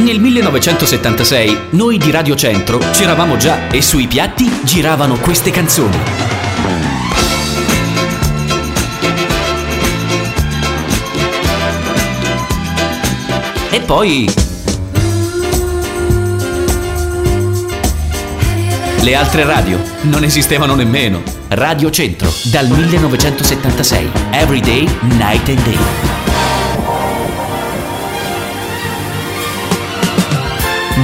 Nel 1976 noi di Radio Centro c'eravamo già e sui piatti giravano queste canzoni. E poi... Le altre radio non esistevano nemmeno. Radio Centro, dal 1976. Every day, night and day.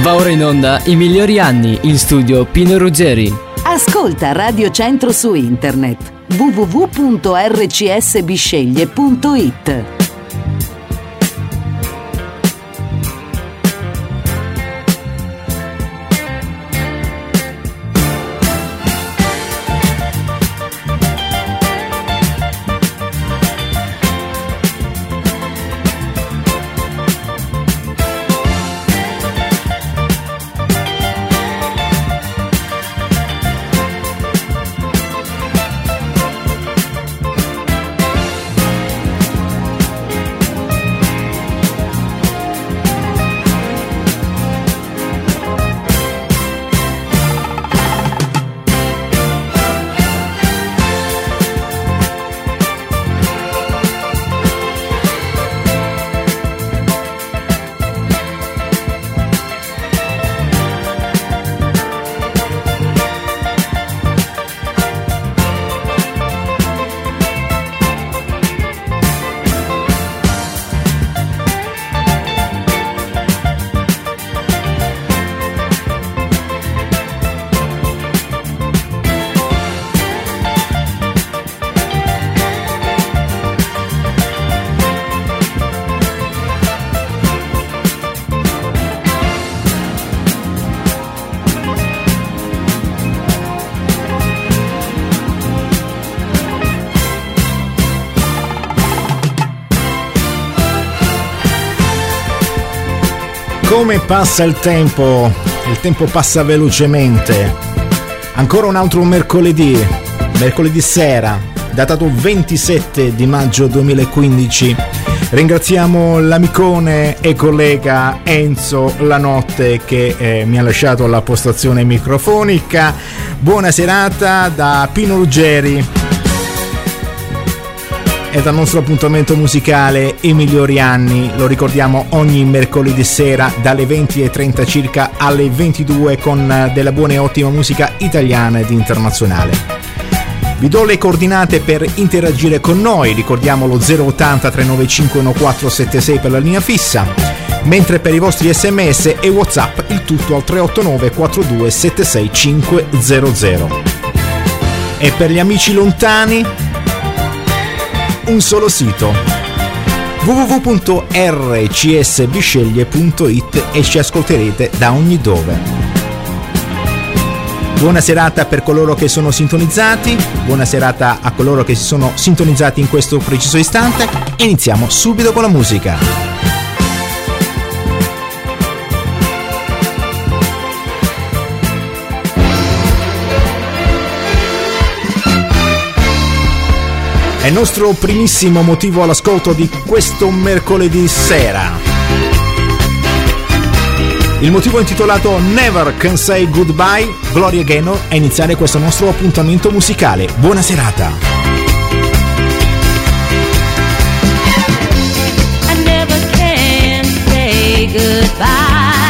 Va ora in onda i migliori anni in studio Pino Ruggeri. Ascolta Radio Centro su internet www.rcsbisceglie.it Come passa il tempo? Il tempo passa velocemente. Ancora un altro mercoledì, mercoledì sera, datato 27 di maggio 2015. Ringraziamo l'amicone e collega Enzo Lanotte che eh, mi ha lasciato la postazione microfonica. Buona serata da Pino Ruggeri e dal nostro appuntamento musicale I migliori anni. Lo ricordiamo ogni mercoledì sera dalle 20.30 circa alle 22 con eh, della buona e ottima musica italiana ed internazionale. Vi do le coordinate per interagire con noi, ricordiamo lo 080 395 1476 per la linea fissa, mentre per i vostri sms e whatsapp il tutto al 389 42 76 500. E per gli amici lontani un solo sito www.rcsbisceglie.it e ci ascolterete da ogni dove. Buona serata per coloro che sono sintonizzati, buona serata a coloro che si sono sintonizzati in questo preciso istante iniziamo subito con la musica. È il nostro primissimo motivo all'ascolto di questo mercoledì sera. Il motivo è intitolato Never Can Say Goodbye, Gloria Gaynor, a iniziare questo nostro appuntamento musicale. Buona serata! I never can say goodbye.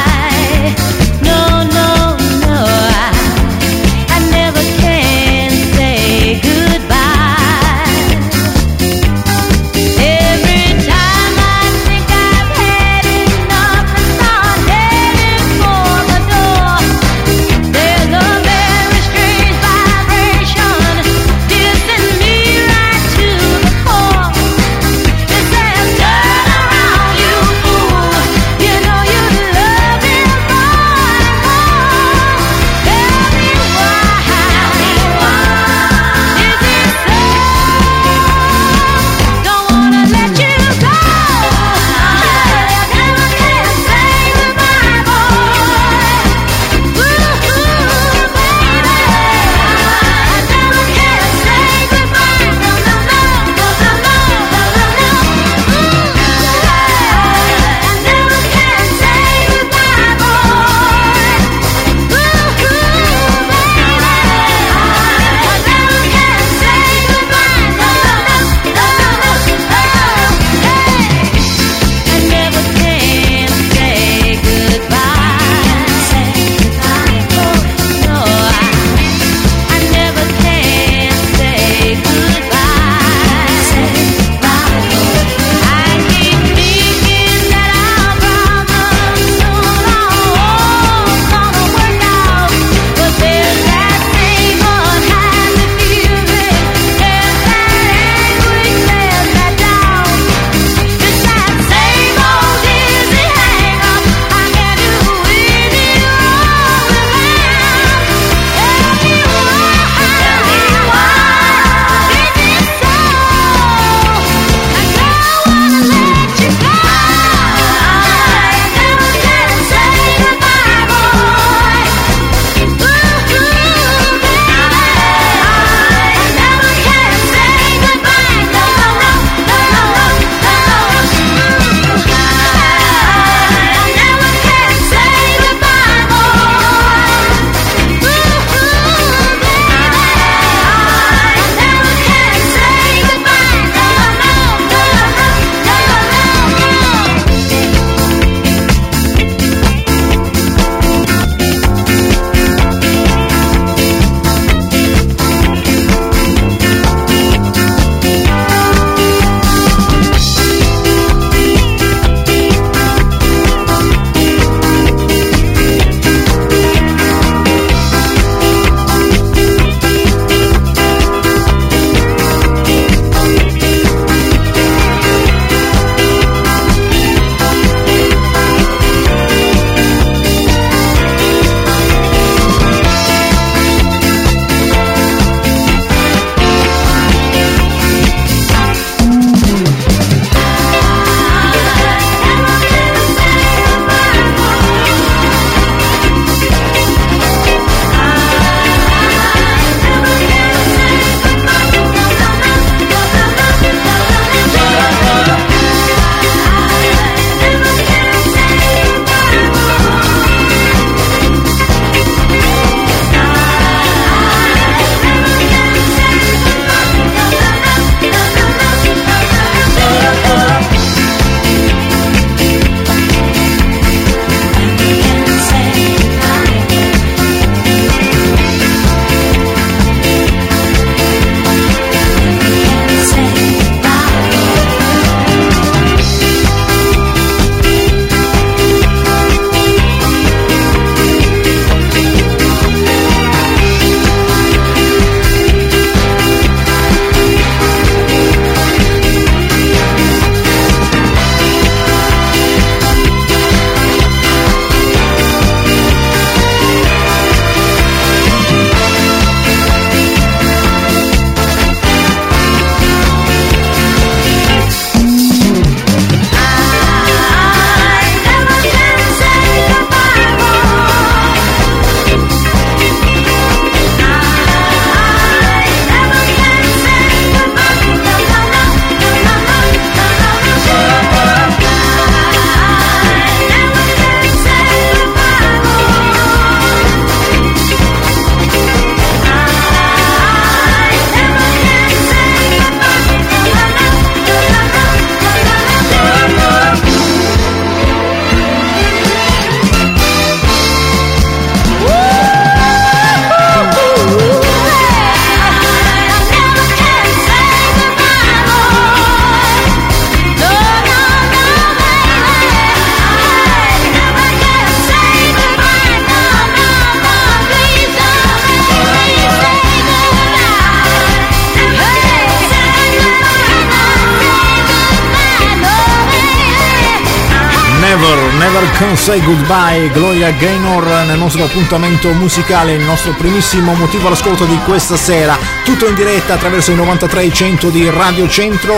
Say Goodbye, Gloria Gaynor nel nostro appuntamento musicale, il nostro primissimo motivo all'ascolto di questa sera, tutto in diretta attraverso i 93.100 di Radio Centro,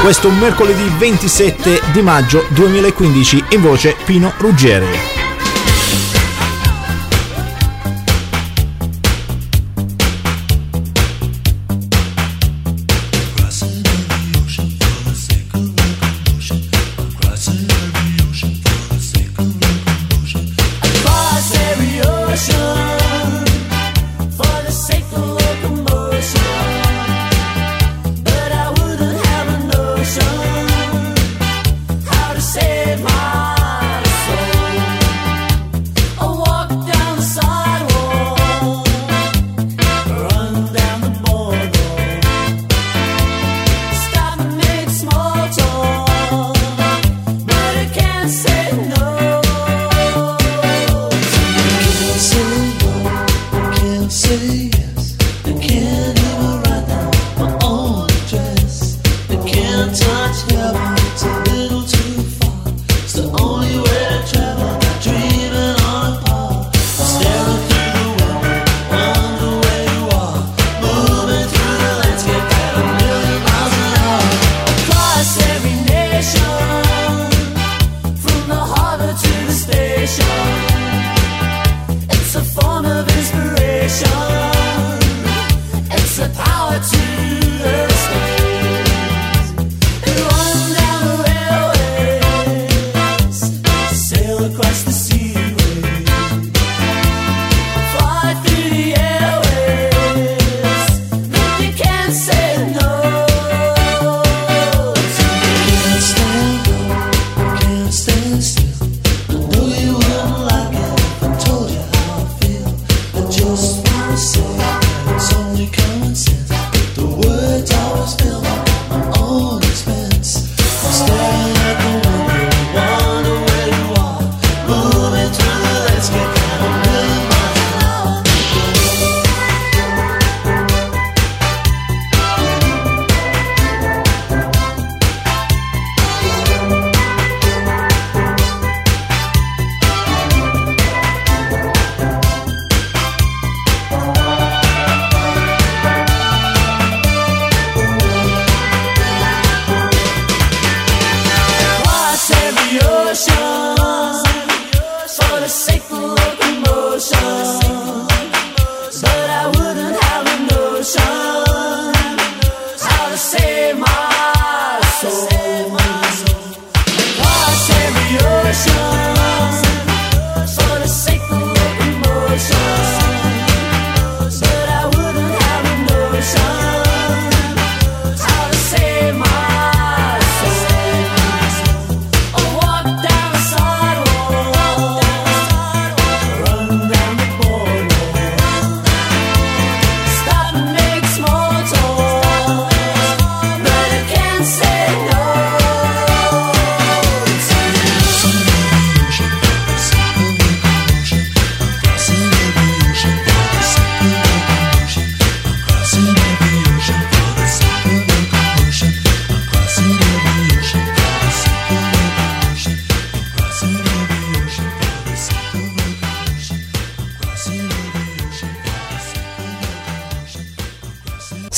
questo mercoledì 27 di maggio 2015, in voce Pino Ruggeri.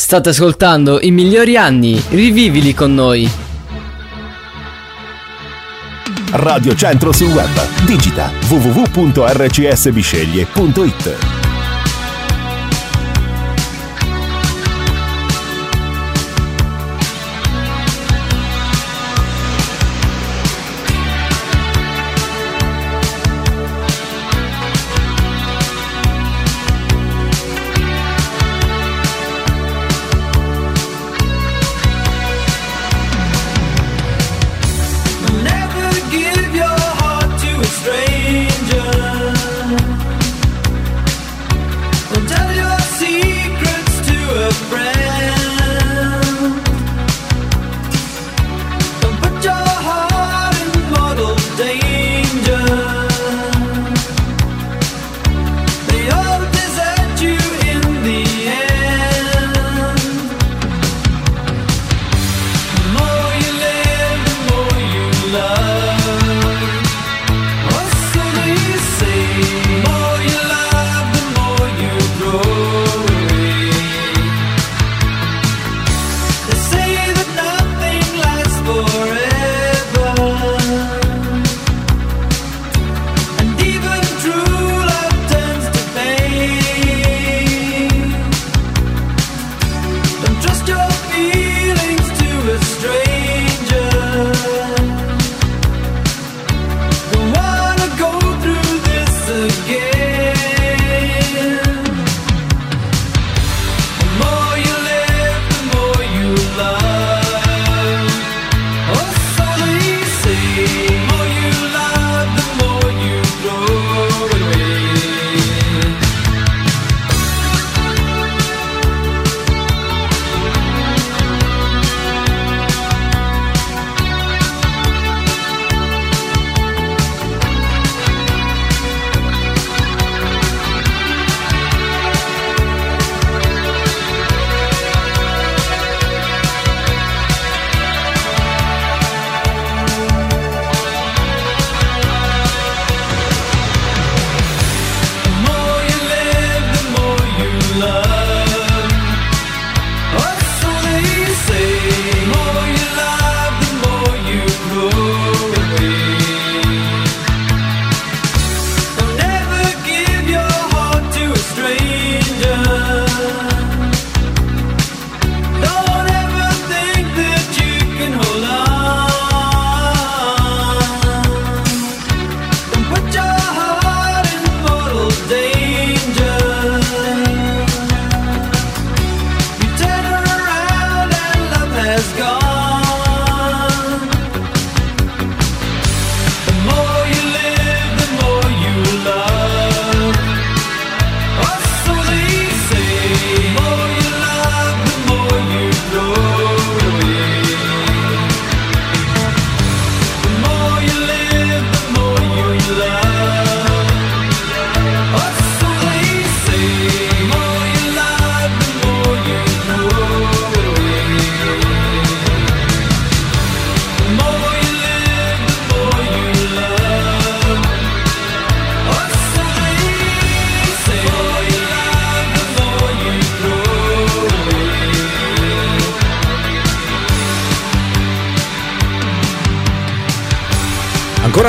State ascoltando i migliori anni, rivivili con noi. Radio Centro sul web. Digita www.rcsbisceglie.it.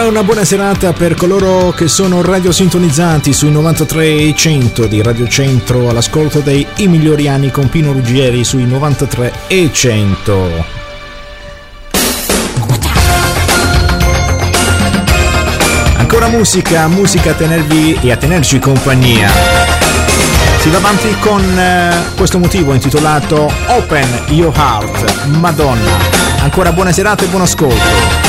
una buona serata per coloro che sono radio radiosintonizzanti sui 93 e 100 di Radio Centro all'ascolto dei I Migliori Anni con Pino Ruggieri sui 93 e 100. Ancora musica, musica a tenervi e a tenerci compagnia. Si va avanti con eh, questo motivo intitolato Open Your Heart, Madonna. Ancora buona serata e buon ascolto.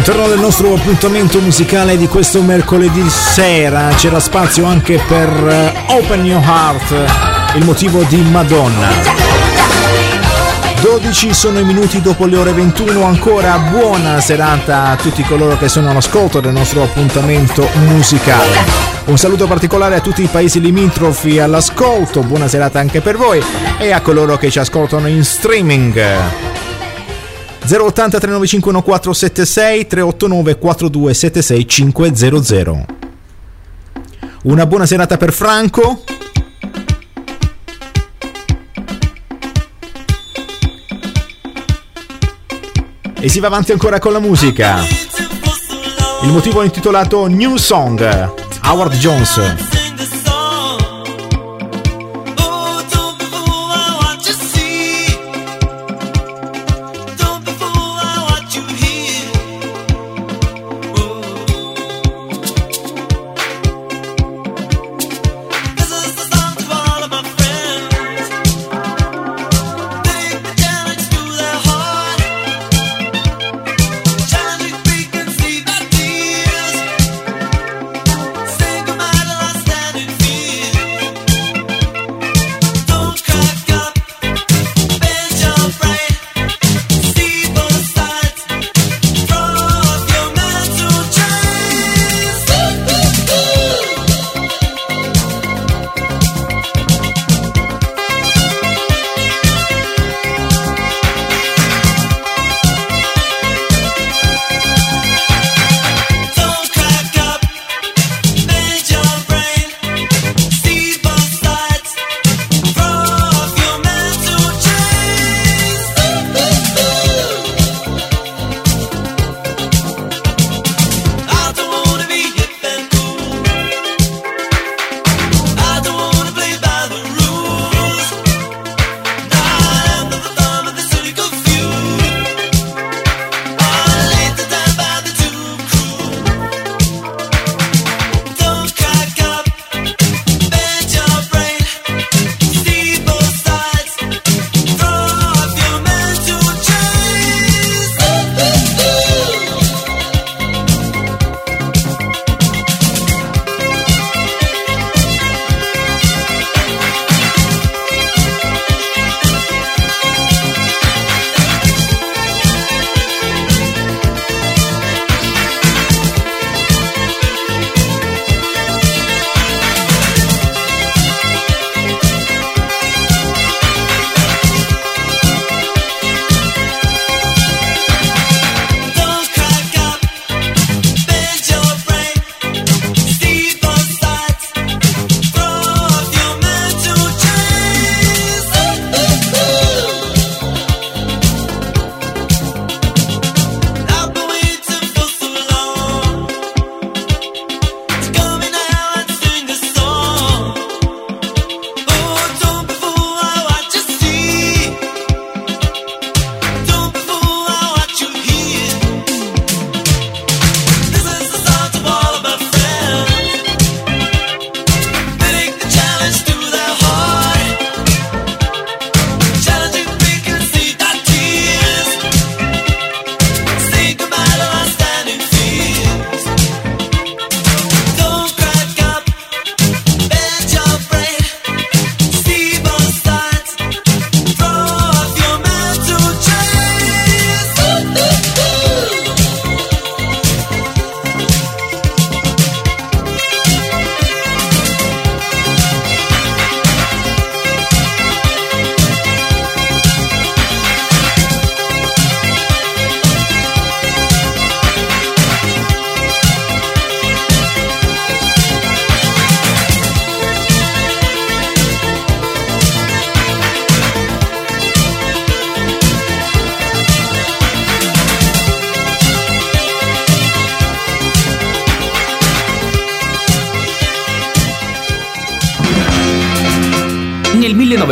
All'interno del nostro appuntamento musicale di questo mercoledì sera. C'era spazio anche per eh, Open Your Heart, il motivo di Madonna. 12 sono i minuti dopo le ore 21 ancora buona serata a tutti coloro che sono all'ascolto del nostro appuntamento musicale. Un saluto particolare a tutti i paesi limitrofi all'ascolto. Buona serata anche per voi e a coloro che ci ascoltano in streaming. 080 395 1476 389 4276 500. Una buona serata per Franco. E si va avanti ancora con la musica. Il motivo è intitolato New Song, Howard Jones.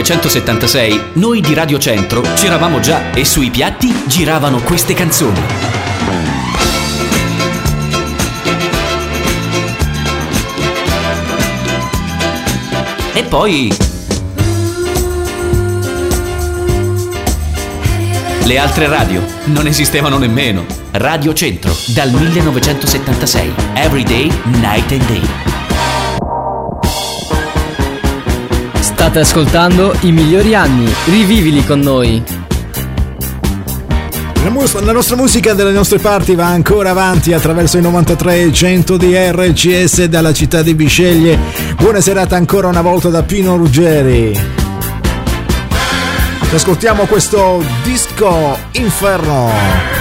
1976 noi di Radio Centro c'eravamo già e sui piatti giravano queste canzoni. E poi le altre radio non esistevano nemmeno. Radio Centro dal 1976. Everyday, night and day. State ascoltando i migliori anni, rivivili con noi. La, mus- la nostra musica delle nostre parti va ancora avanti attraverso i 93 100 di RCS dalla città di Bisceglie. Buona serata ancora una volta da Pino Ruggeri. Ascoltiamo questo disco Inferno.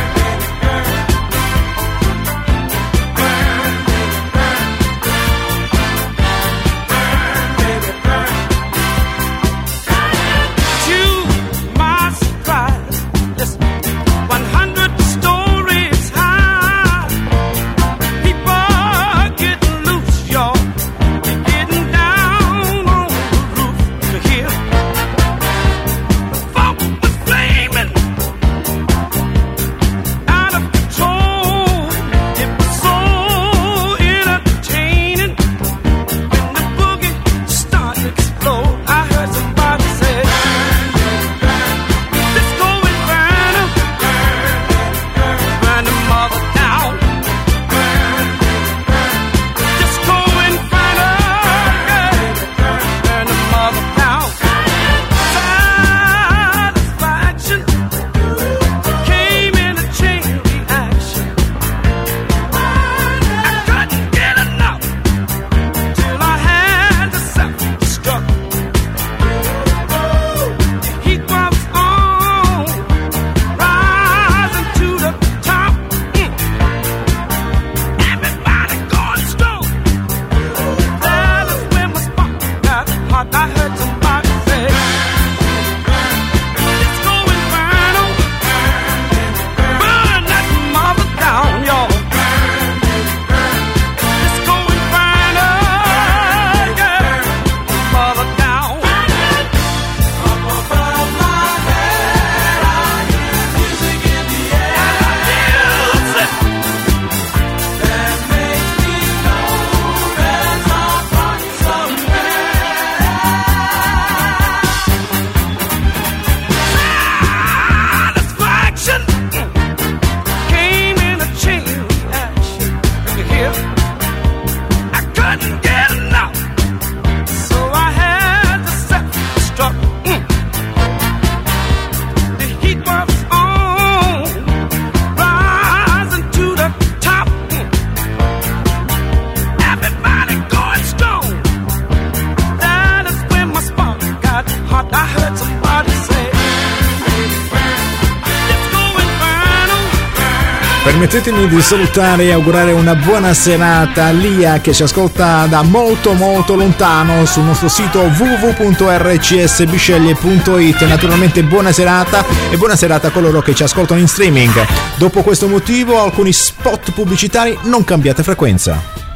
Permettetemi di salutare e augurare una buona serata a Lia che ci ascolta da molto molto lontano sul nostro sito www.rcsbisceglie.it. Naturalmente buona serata e buona serata a coloro che ci ascoltano in streaming. Dopo questo motivo alcuni spot pubblicitari non cambiate frequenza.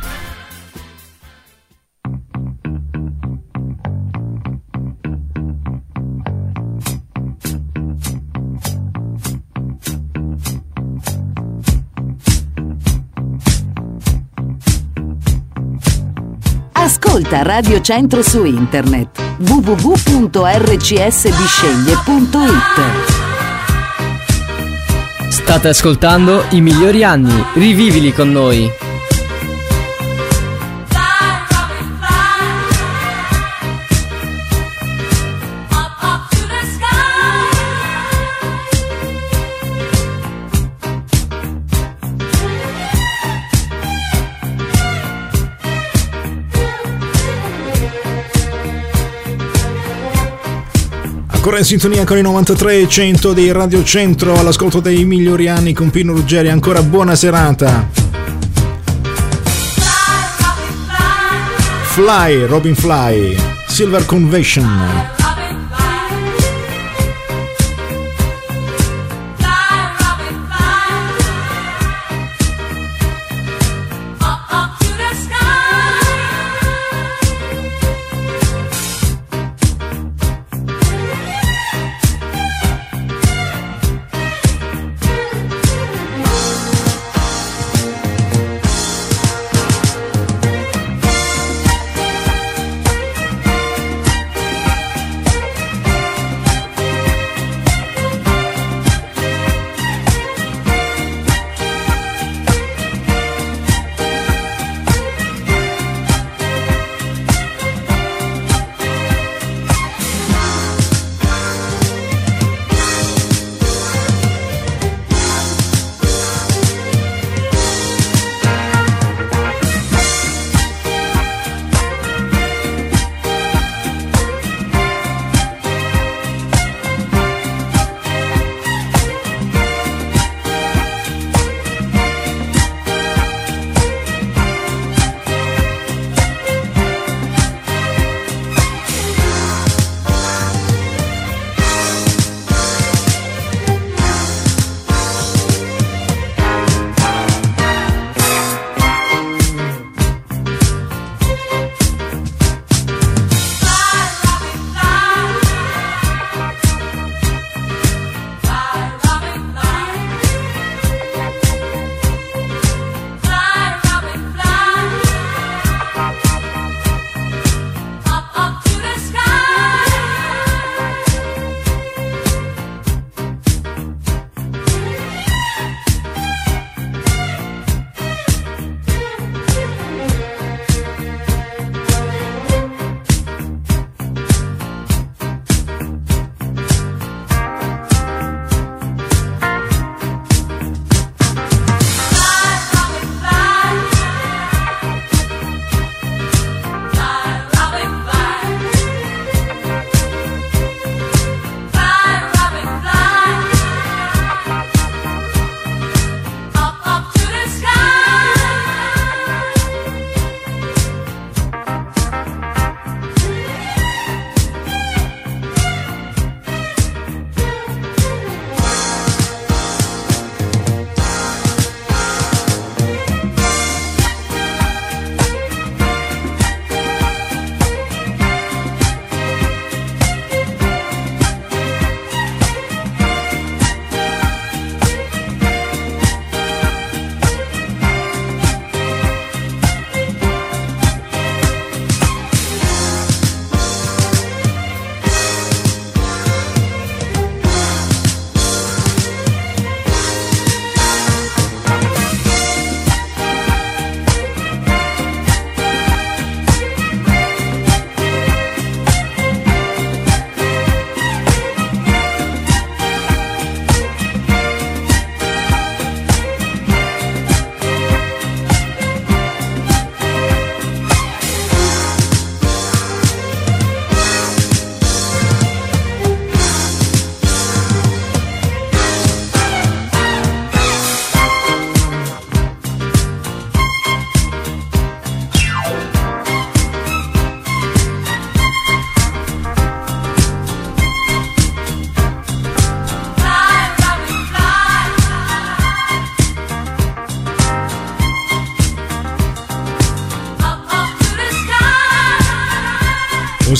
Ascolta Radio Centro su internet www.rcsbisceglie.it State ascoltando i migliori anni, rivivili con noi. Ancora in sintonia con i 93 e 100 di Radio Centro all'ascolto dei migliori anni con Pino Ruggeri. Ancora buona serata. Fly, Robin Fly, Silver Convention.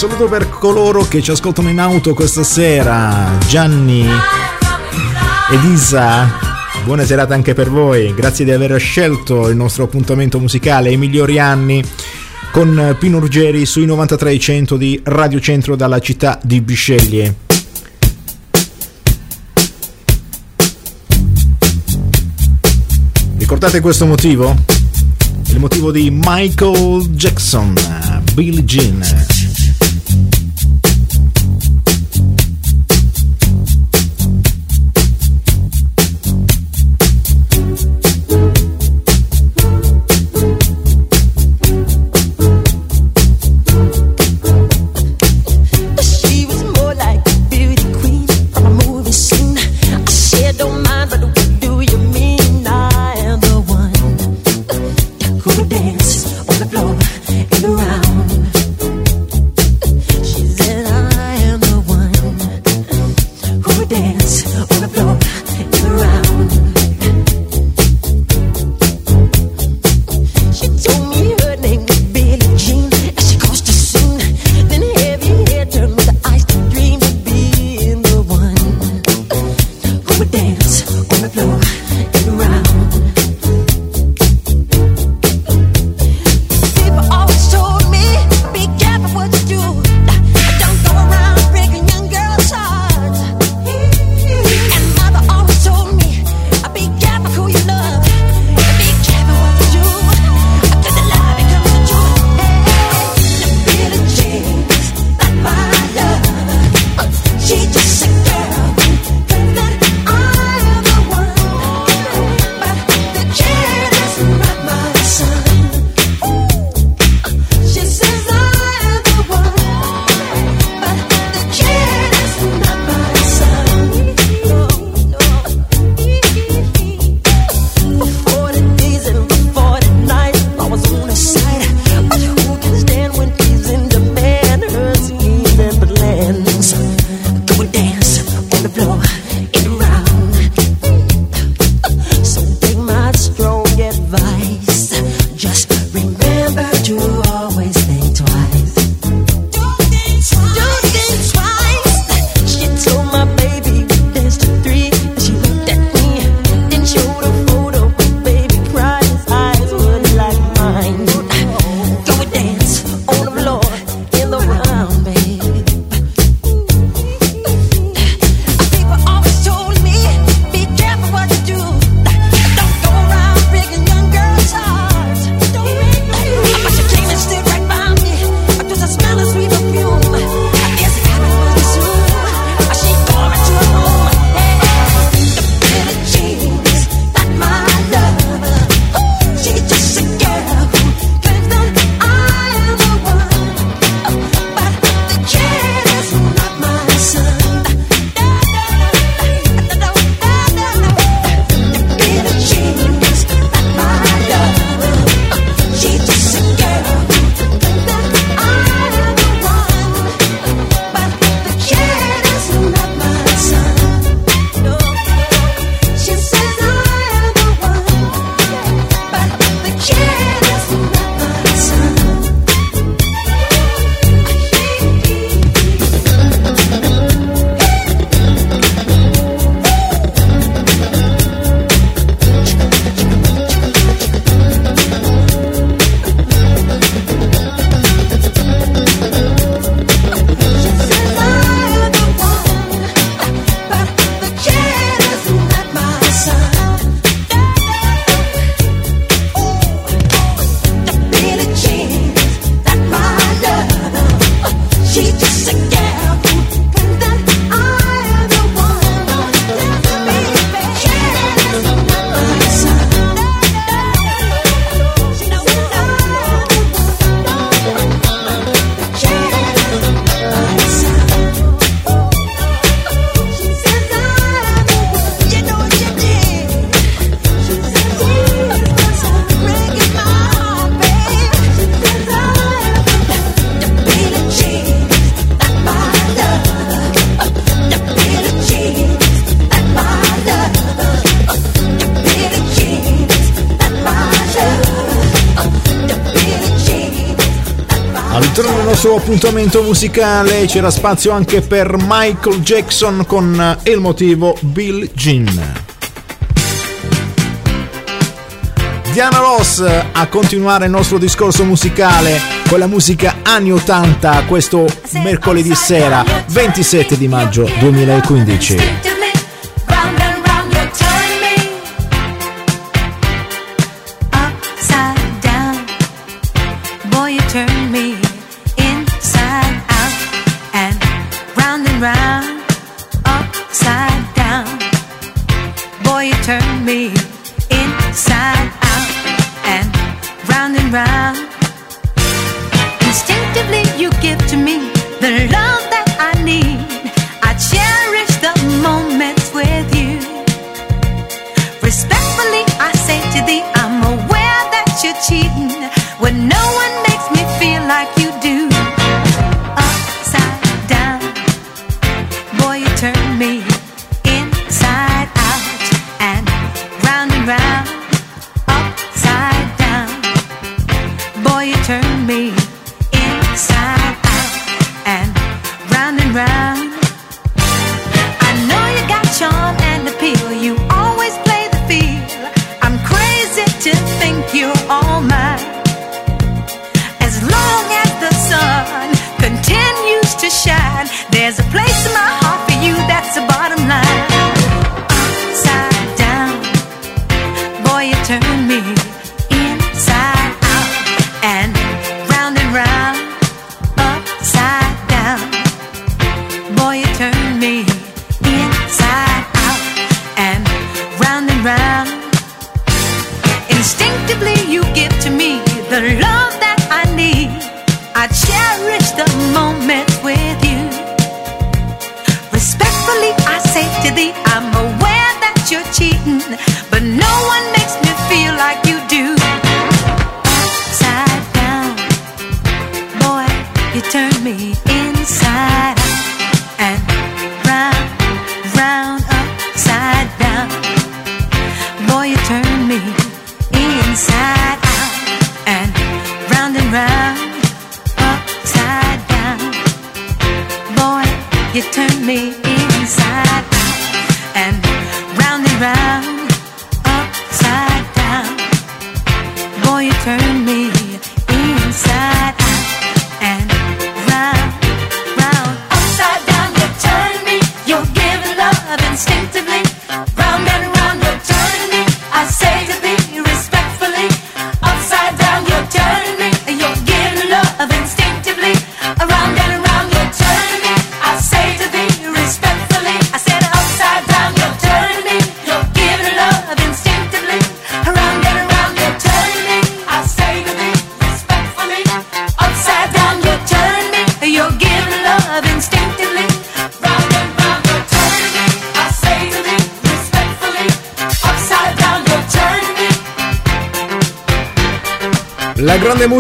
saluto per coloro che ci ascoltano in auto questa sera. Gianni ed Isa. Buona serata anche per voi, grazie di aver scelto il nostro appuntamento musicale I migliori anni con Pino Ruggeri sui 9300 di Radio Centro dalla città di Bisceglie. Ricordate questo motivo? Il motivo di Michael Jackson, Bill Jean. appuntamento musicale c'era spazio anche per Michael Jackson con il motivo Bill Jean. Diana Ross a continuare il nostro discorso musicale con la musica anni 80 questo mercoledì sera 27 di maggio 2015.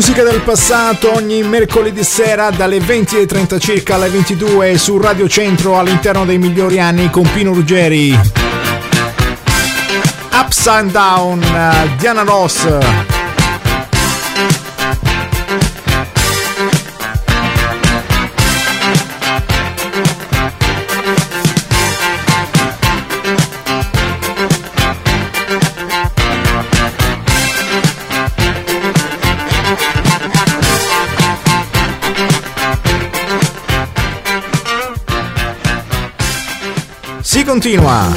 musica del passato ogni mercoledì sera dalle 20.30 circa alle 22 su Radio Centro all'interno dei migliori anni con Pino Ruggeri. Ups and Down, eh, Diana Ross. continua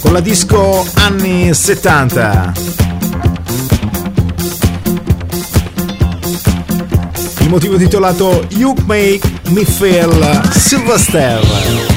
con la disco anni 70. Il motivo titolato You Make Me Feel Silver Star.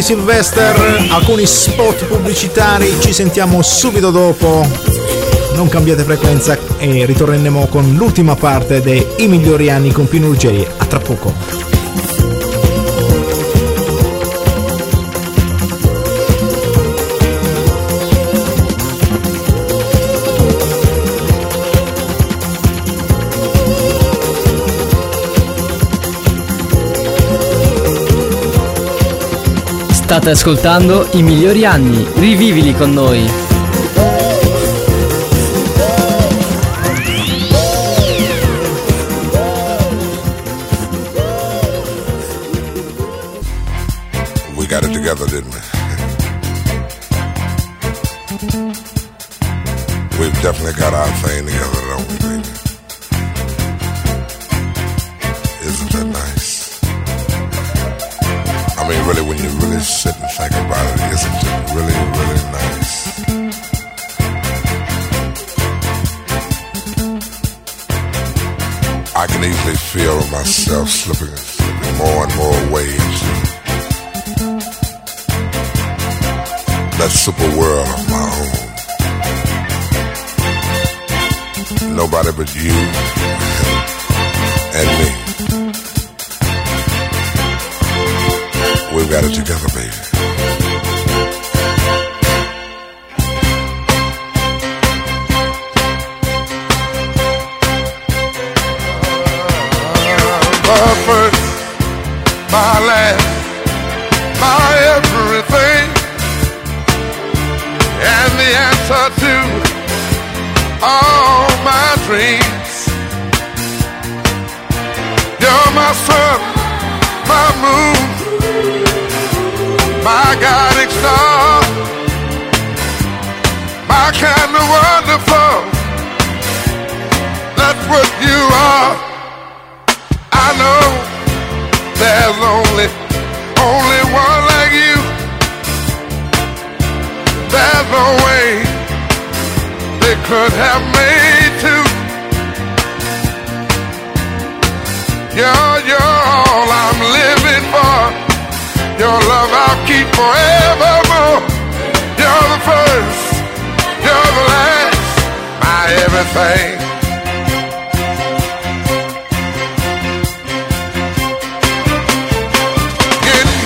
Di Sylvester, alcuni spot pubblicitari, ci sentiamo subito dopo. Non cambiate frequenza e ritorneremo con l'ultima parte dei I migliori anni con Pino Ruggeri. A tra poco. State ascoltando i migliori anni, rivivili con noi. We got it together, didn't we? We've definitely got our thing together, don't we? Isn't that nice? Really, when you really sit and think about it, isn't it really, really nice? I can easily feel myself slipping, slipping more and more waves. that super world of my own. Nobody but you and me. We've got it together, baby. In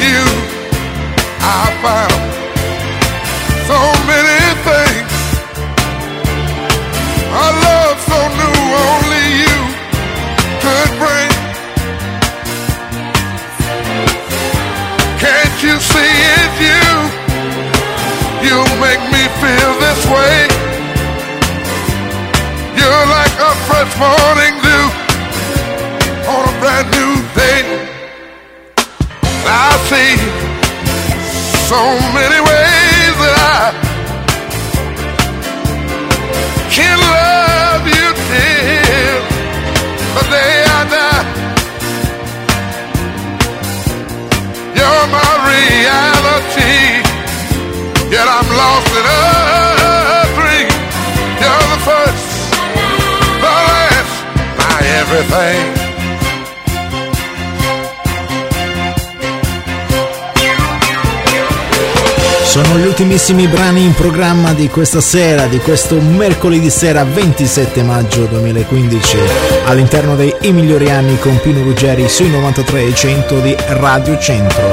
you, I found so many things. A love so new, only you could bring. Can't you see it's you? You make me feel this way. Fresh morning dew on a brand new day. I see so many ways that I can love you till the day I die. You're my reality, yet I'm lost in a everything. Sono gli ultimissimi brani in programma di questa sera, di questo mercoledì sera 27 maggio 2015, all'interno dei I migliori anni con Pino Ruggeri sui 93 e 100 di Radio Centro.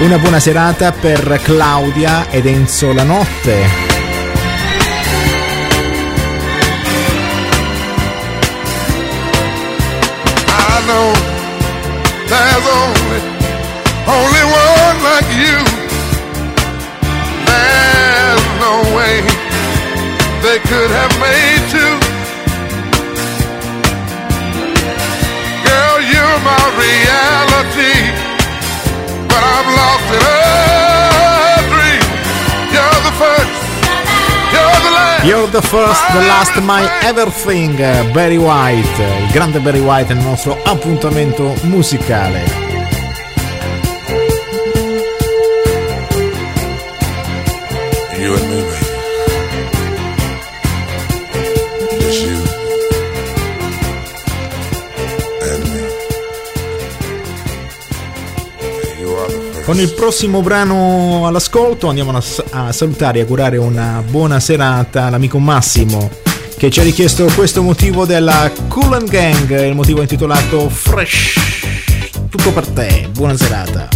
Una buona serata per Claudia ed Enzo La Notte. Know there's only, only one like you. There's no way they could have made two. Girl, you're my reality, but I'm lost in a you're the first, the last, my everything, Barry White, il grande Barry White nel nostro appuntamento musicale. Con il prossimo brano all'ascolto andiamo a, salutare e augurare una buona serata all'amico Massimo che ci ha richiesto questo motivo della Cool Gang, il motivo intitolato Fresh. Tutto per te, buona serata.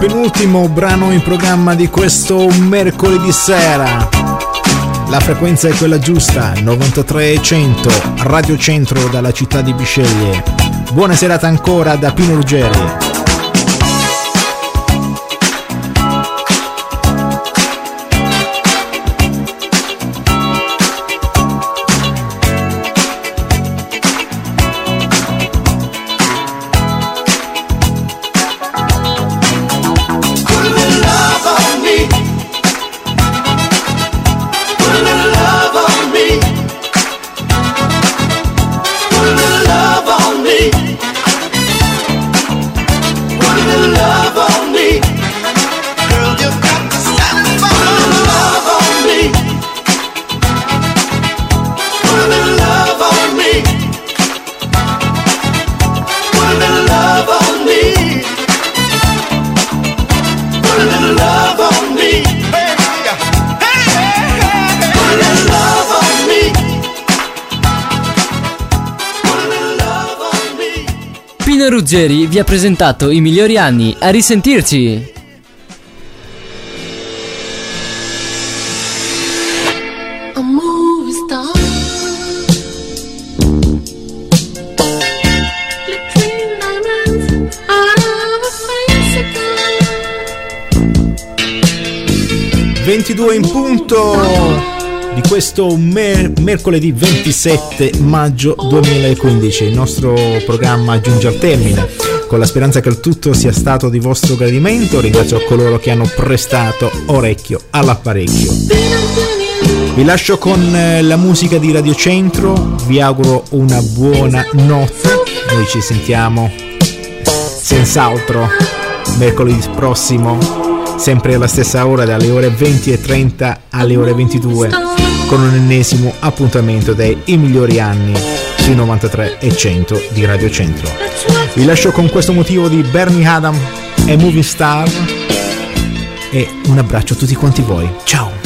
Penultimo brano in programma di questo mercoledì sera. La frequenza è quella giusta, 93.100, Radio Centro dalla città di Bisceglie. Buona serata ancora da Pino Ruggeri. Ruggeri vi ha presentato i migliori anni. A risentirci! 22 in punto di questo mer- mercoledì 27 maggio 2015. Il nostro programma giunge al termine. Con la speranza che il tutto sia stato di vostro gradimento, ringrazio coloro che hanno prestato orecchio all'apparecchio. Vi lascio con eh, la musica di Radio Centro, vi auguro una buona notte. Noi ci sentiamo senz'altro mercoledì prossimo, sempre alla stessa ora, dalle ore 20 e 30 alle ore 22, con un ennesimo appuntamento dei I migliori anni sui 93 e 100 di Radio Centro. Vi lascio con questo motivo di Bernie Adam e Moving Star e un abbraccio a tutti quanti voi. Ciao!